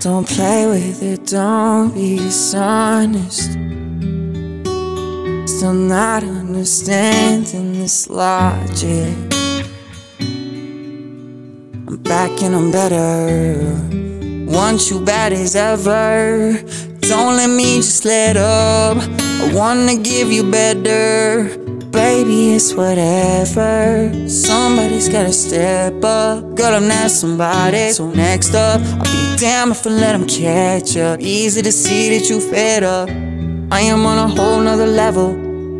Don't play with it, don't be dishonest. Still not understanding this logic. I'm back and I'm better. Want you bad as ever. Don't let me just let up. Wanna give you better. Baby, it's whatever. Somebody's gotta step up. Girl, I'm not somebody. So next up, I'll be damn if I let them catch up. Easy to see that you fed up. I am on a whole nother level.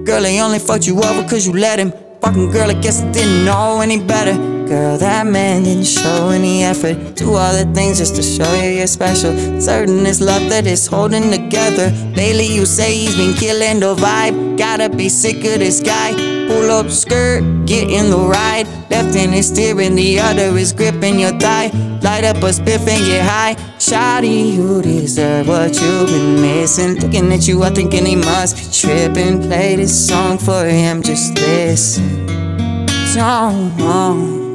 Girl, I only fucked you over cause you let him. Fucking girl, I guess I didn't know any better. Girl, that man didn't show any effort. Do all the things just to show you you're special. Certain it's love that is holding together. Lately, you say he's been killing the vibe. Gotta be sick of this guy. Pull up the skirt, get in the ride. Left hand is steering, the other is gripping your thigh. Light up a spliff and get high. Shawty, you deserve what you've been missing. Looking at you, I'm thinking he must be tripping. Play this song for him, just listen. Don't.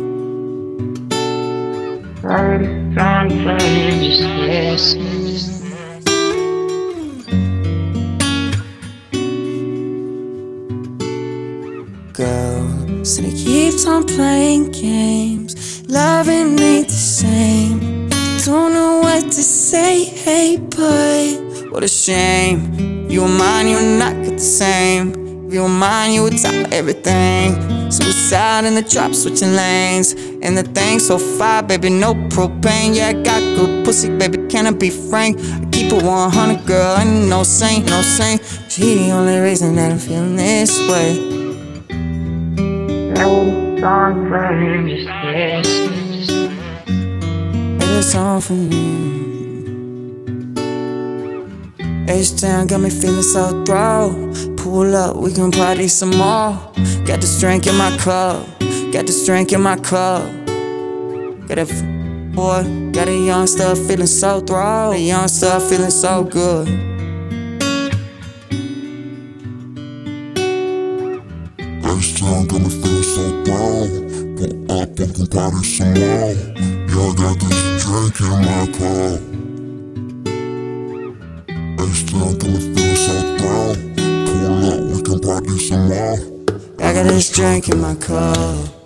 Song for him, just listen. Girl, so he keeps on playing games. Loving ain't the same. Don't know what to say, hey, but what a shame. You and mine, you and I get the same. If you and mine, you would top everything. Suicide in the drop, switching lanes. And the thing so far, baby, no propane. Yeah, I got good pussy, baby, can I be frank? I keep it 100, girl, I ain't no saint, no saint. She the only reason that I'm feeling this way. song for him, just. It's on for you. H-Town got me feeling so throw. Pull up, we can party some more. Got the drink in my cup. Got the drink in my cup. Got a f- boy, got a young stuff feeling so throw. A young stuff feeling so good. So. Pull up, we can party some more. Yeah, I got this drink in my cup. Got this drink in my cup.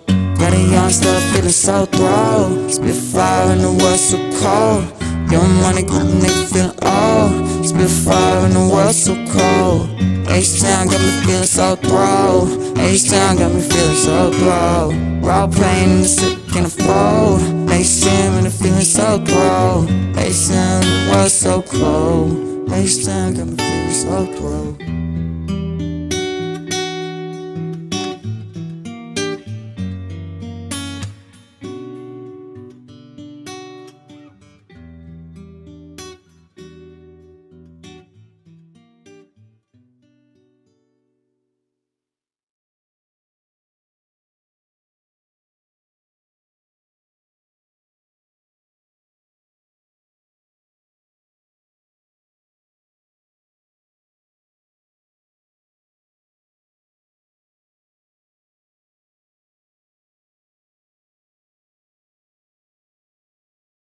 Got a young stuff feeling so throw. Spit fire in the world so cold. Young money good nigga feeling old. Spit fire in the world so cold. H-Town got me feeling so throw. H-Town got me feeling so throw. Raw pain in the sick can afford. H-Town and the feeling so throw. H-Town the world so cold. H-Town got me feeling so throw.